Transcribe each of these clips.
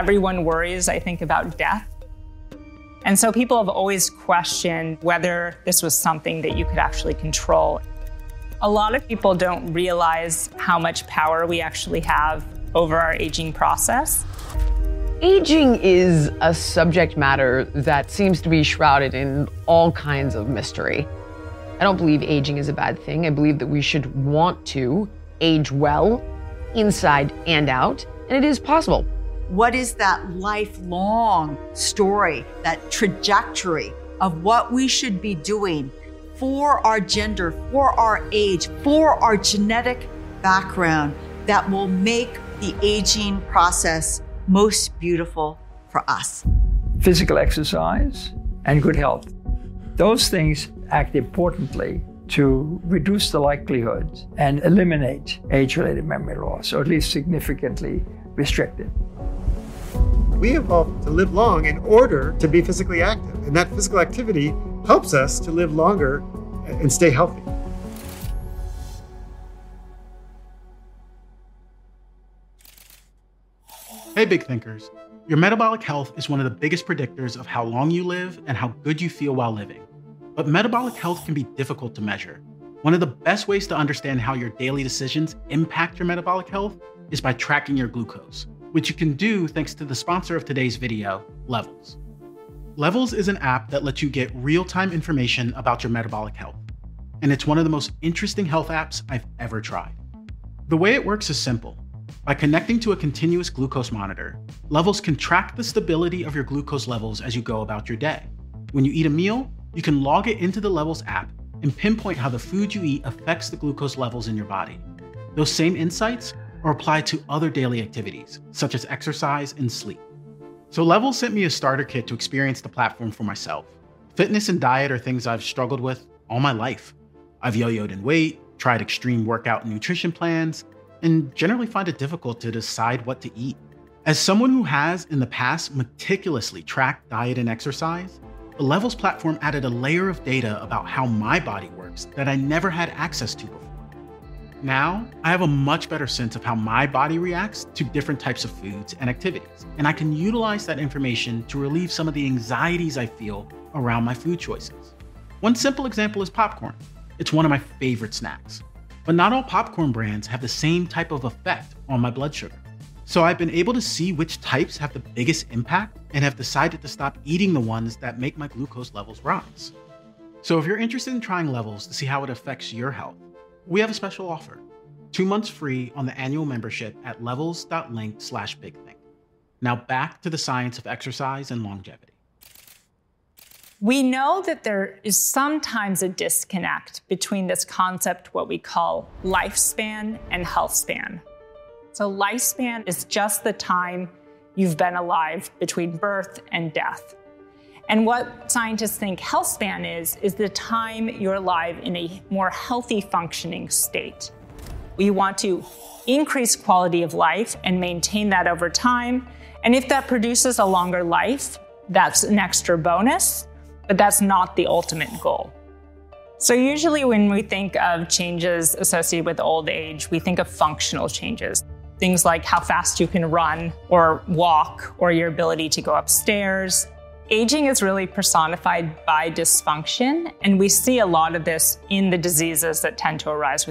Everyone worries, I think, about death. And so people have always questioned whether this was something that you could actually control. A lot of people don't realize how much power we actually have over our aging process. Aging is a subject matter that seems to be shrouded in all kinds of mystery. I don't believe aging is a bad thing. I believe that we should want to age well, inside and out, and it is possible. What is that lifelong story, that trajectory of what we should be doing for our gender, for our age, for our genetic background that will make the aging process most beautiful for us? Physical exercise and good health. Those things act importantly to reduce the likelihood and eliminate age related memory loss, or at least significantly restrict it. We evolved to live long in order to be physically active, and that physical activity helps us to live longer and stay healthy. Hey, big thinkers. Your metabolic health is one of the biggest predictors of how long you live and how good you feel while living. But metabolic health can be difficult to measure. One of the best ways to understand how your daily decisions impact your metabolic health is by tracking your glucose, which you can do thanks to the sponsor of today's video, Levels. Levels is an app that lets you get real time information about your metabolic health, and it's one of the most interesting health apps I've ever tried. The way it works is simple. By connecting to a continuous glucose monitor, Levels can track the stability of your glucose levels as you go about your day. When you eat a meal, you can log it into the Levels app and pinpoint how the food you eat affects the glucose levels in your body. Those same insights are applied to other daily activities, such as exercise and sleep. So Levels sent me a starter kit to experience the platform for myself. Fitness and diet are things I've struggled with all my life. I've yo-yoed in weight, tried extreme workout and nutrition plans, and generally find it difficult to decide what to eat. As someone who has in the past meticulously tracked diet and exercise, the Levels platform added a layer of data about how my body works that I never had access to before. Now, I have a much better sense of how my body reacts to different types of foods and activities, and I can utilize that information to relieve some of the anxieties I feel around my food choices. One simple example is popcorn. It's one of my favorite snacks. But not all popcorn brands have the same type of effect on my blood sugar. So I've been able to see which types have the biggest impact and have decided to stop eating the ones that make my glucose levels rise. So if you're interested in trying levels to see how it affects your health, we have a special offer. Two months free on the annual membership at levels.link slash bigthink. Now back to the science of exercise and longevity. We know that there is sometimes a disconnect between this concept, what we call lifespan and health span. So, lifespan is just the time you've been alive between birth and death. And what scientists think health span is, is the time you're alive in a more healthy functioning state. We want to increase quality of life and maintain that over time. And if that produces a longer life, that's an extra bonus but that's not the ultimate goal. So, usually, when we think of changes associated with old age, we think of functional changes. Things like how fast you can run or walk, or your ability to go upstairs. Aging is really personified by dysfunction, and we see a lot of this in the diseases that tend to arise.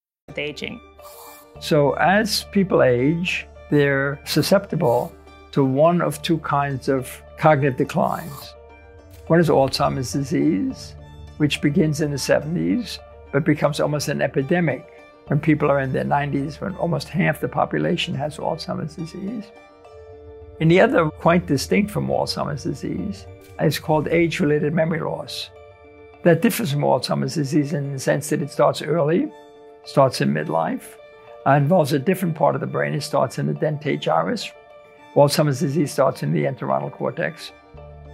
With aging. So, as people age, they're susceptible to one of two kinds of cognitive declines. One is Alzheimer's disease, which begins in the 70s but becomes almost an epidemic when people are in their 90s, when almost half the population has Alzheimer's disease. And the other, quite distinct from Alzheimer's disease, is called age related memory loss. That differs from Alzheimer's disease in the sense that it starts early, starts in midlife, uh, involves a different part of the brain. It starts in the dentate gyrus. Alzheimer's disease starts in the entorhinal cortex.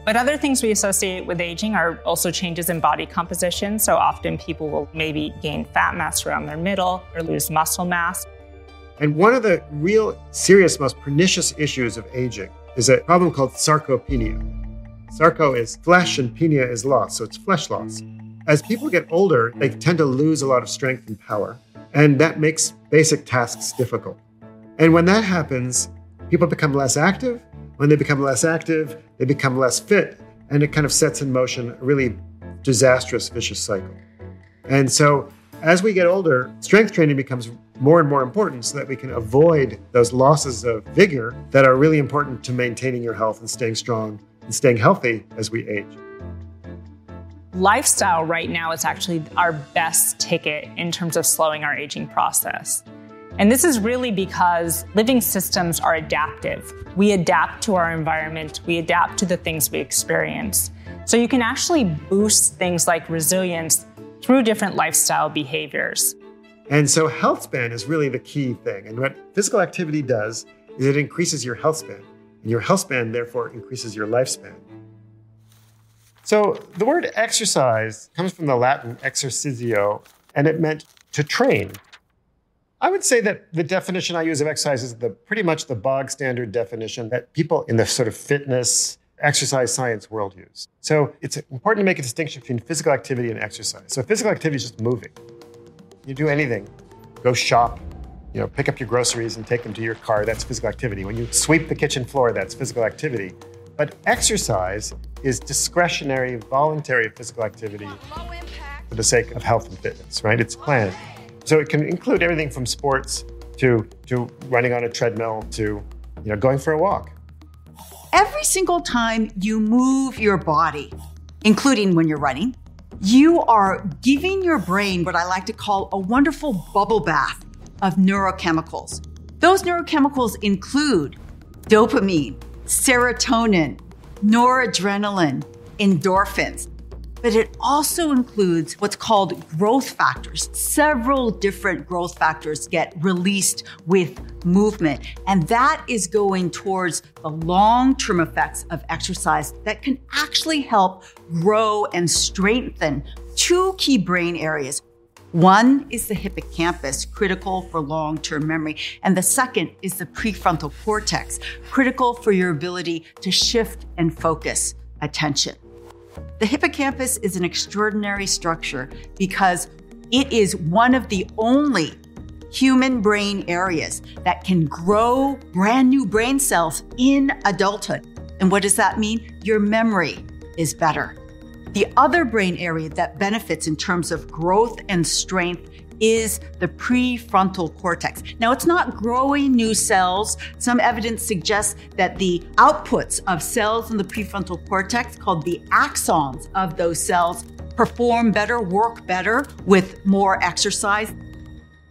But other things we associate with aging are also changes in body composition. So often people will maybe gain fat mass around their middle or lose muscle mass. And one of the real serious, most pernicious issues of aging is a problem called sarcopenia. Sarco is flesh and penia is loss, so it's flesh loss. As people get older, they tend to lose a lot of strength and power, and that makes basic tasks difficult. And when that happens, people become less active. When they become less active, they become less fit, and it kind of sets in motion a really disastrous vicious cycle. And so, as we get older, strength training becomes more and more important so that we can avoid those losses of vigor that are really important to maintaining your health and staying strong and staying healthy as we age. Lifestyle right now is actually our best ticket in terms of slowing our aging process. And this is really because living systems are adaptive. We adapt to our environment, we adapt to the things we experience. So you can actually boost things like resilience through different lifestyle behaviors. And so, health span is really the key thing. And what physical activity does is it increases your health span. And your health span, therefore, increases your lifespan. So, the word exercise comes from the Latin exercitio, and it meant to train. I would say that the definition I use of exercise is the pretty much the bog standard definition that people in the sort of fitness, exercise science world use. So it's important to make a distinction between physical activity and exercise. So physical activity is just moving. You do anything, go shop, you know, pick up your groceries and take them to your car. That's physical activity. When you sweep the kitchen floor, that's physical activity. But exercise is discretionary, voluntary physical activity for the sake of health and fitness, right? It's planned. So it can include everything from sports to to running on a treadmill to you know going for a walk. Every single time you move your body, including when you're running, you are giving your brain what I like to call a wonderful bubble bath of neurochemicals. Those neurochemicals include dopamine, serotonin, noradrenaline, endorphins. But it also includes what's called growth factors. Several different growth factors get released with movement. And that is going towards the long term effects of exercise that can actually help grow and strengthen two key brain areas. One is the hippocampus, critical for long term memory. And the second is the prefrontal cortex, critical for your ability to shift and focus attention. The hippocampus is an extraordinary structure because it is one of the only human brain areas that can grow brand new brain cells in adulthood. And what does that mean? Your memory is better. The other brain area that benefits in terms of growth and strength is the prefrontal cortex. Now, it's not growing new cells. Some evidence suggests that the outputs of cells in the prefrontal cortex, called the axons of those cells, perform better, work better with more exercise.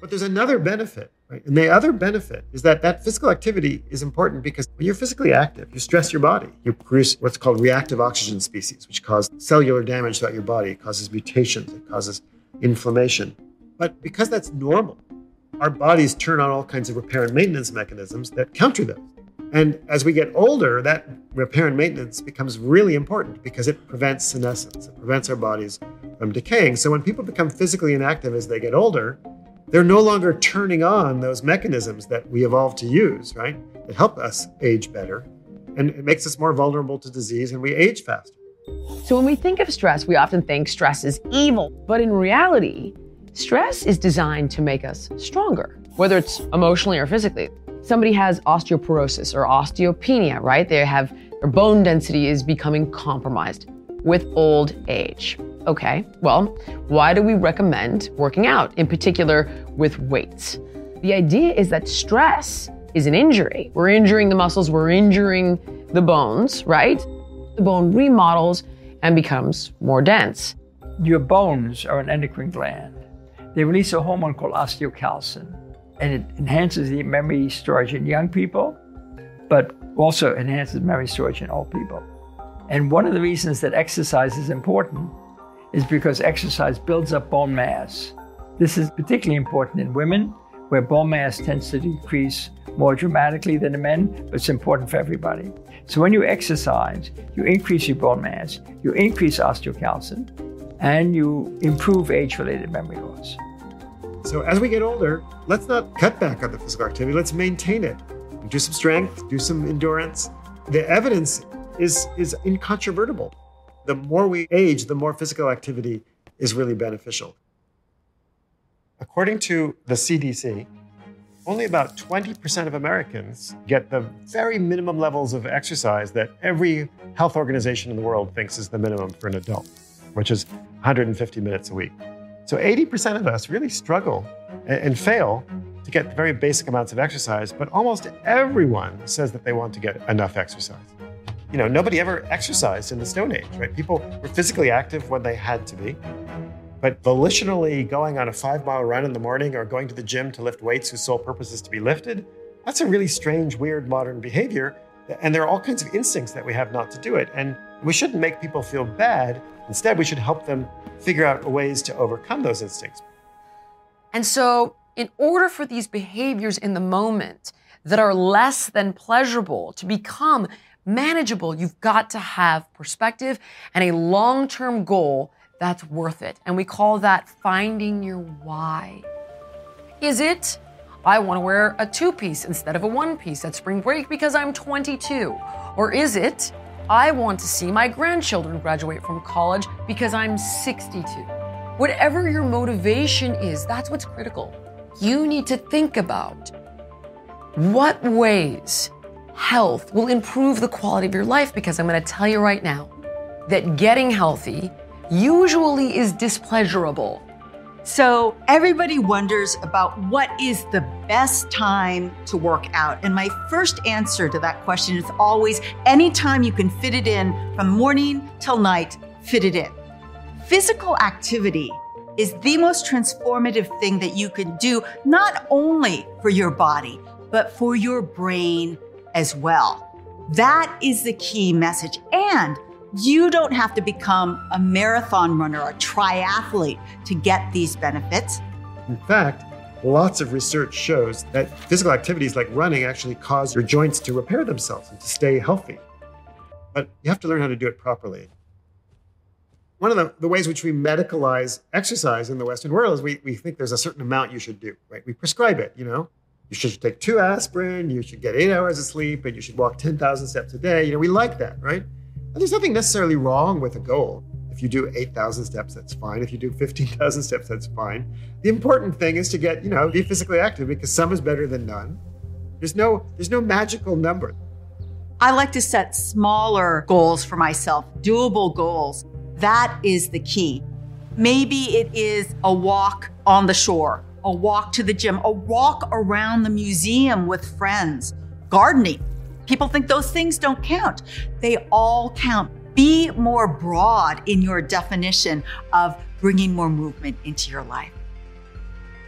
But there's another benefit, right? And the other benefit is that that physical activity is important because when you're physically active, you stress your body. You produce what's called reactive oxygen species, which cause cellular damage throughout your body. It causes mutations, it causes inflammation. But because that's normal, our bodies turn on all kinds of repair and maintenance mechanisms that counter those. And as we get older, that repair and maintenance becomes really important because it prevents senescence, it prevents our bodies from decaying. So when people become physically inactive as they get older, they're no longer turning on those mechanisms that we evolved to use, right? That help us age better. And it makes us more vulnerable to disease and we age faster. So when we think of stress, we often think stress is evil. But in reality, stress is designed to make us stronger, whether it's emotionally or physically. Somebody has osteoporosis or osteopenia, right? They have their bone density is becoming compromised with old age. Okay, well, why do we recommend working out, in particular with weights? The idea is that stress is an injury. We're injuring the muscles, we're injuring the bones, right? The bone remodels and becomes more dense. Your bones are an endocrine gland. They release a hormone called osteocalcin, and it enhances the memory storage in young people, but also enhances memory storage in old people. And one of the reasons that exercise is important is because exercise builds up bone mass. This is particularly important in women, where bone mass tends to decrease more dramatically than in men, but it's important for everybody. So when you exercise, you increase your bone mass, you increase osteocalcin, and you improve age-related memory loss. So as we get older, let's not cut back on the physical activity, let's maintain it. Do some strength, do some endurance. The evidence is, is incontrovertible the more we age, the more physical activity is really beneficial. According to the CDC, only about 20% of Americans get the very minimum levels of exercise that every health organization in the world thinks is the minimum for an adult, which is 150 minutes a week. So 80% of us really struggle and fail to get very basic amounts of exercise, but almost everyone says that they want to get enough exercise you know, nobody ever exercised in the Stone Age, right? People were physically active when they had to be. But volitionally going on a five mile run in the morning or going to the gym to lift weights whose sole purpose is to be lifted, that's a really strange, weird modern behavior. And there are all kinds of instincts that we have not to do it. And we shouldn't make people feel bad. Instead, we should help them figure out ways to overcome those instincts. And so, in order for these behaviors in the moment that are less than pleasurable to become manageable. You've got to have perspective and a long term goal that's worth it. And we call that finding your why. Is it, I want to wear a two piece instead of a one piece at spring break because I'm 22? Or is it, I want to see my grandchildren graduate from college because I'm 62? Whatever your motivation is, that's what's critical. You need to think about what ways health will improve the quality of your life because I'm going to tell you right now that getting healthy usually is displeasurable. So everybody wonders about what is the best time to work out. And my first answer to that question is always anytime you can fit it in from morning till night, fit it in. Physical activity is the most transformative thing that you can do, not only for your body, but for your brain as well. That is the key message. And you don't have to become a marathon runner or a triathlete to get these benefits. In fact, lots of research shows that physical activities like running actually cause your joints to repair themselves and to stay healthy. But you have to learn how to do it properly. One of the, the ways which we medicalize exercise in the Western world is we, we think there's a certain amount you should do, right? We prescribe it, you know? You should take two aspirin, you should get eight hours of sleep, and you should walk 10,000 steps a day. You know, we like that, right? And there's nothing necessarily wrong with a goal. If you do 8,000 steps, that's fine. If you do 15,000 steps, that's fine. The important thing is to get, you know, be physically active because some is better than none. There's no, there's no magical number. I like to set smaller goals for myself, doable goals. That is the key. Maybe it is a walk on the shore a walk to the gym, a walk around the museum with friends, gardening. People think those things don't count. They all count. Be more broad in your definition of bringing more movement into your life.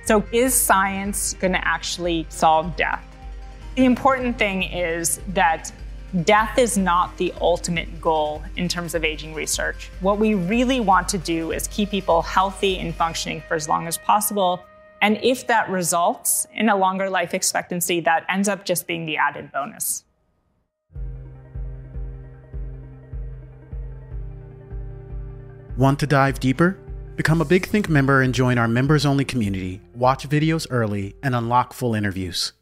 So, is science going to actually solve death? The important thing is that death is not the ultimate goal in terms of aging research. What we really want to do is keep people healthy and functioning for as long as possible and if that results in a longer life expectancy, that ends up just being the added bonus. Want to dive deeper? Become a Big Think member and join our members only community, watch videos early, and unlock full interviews.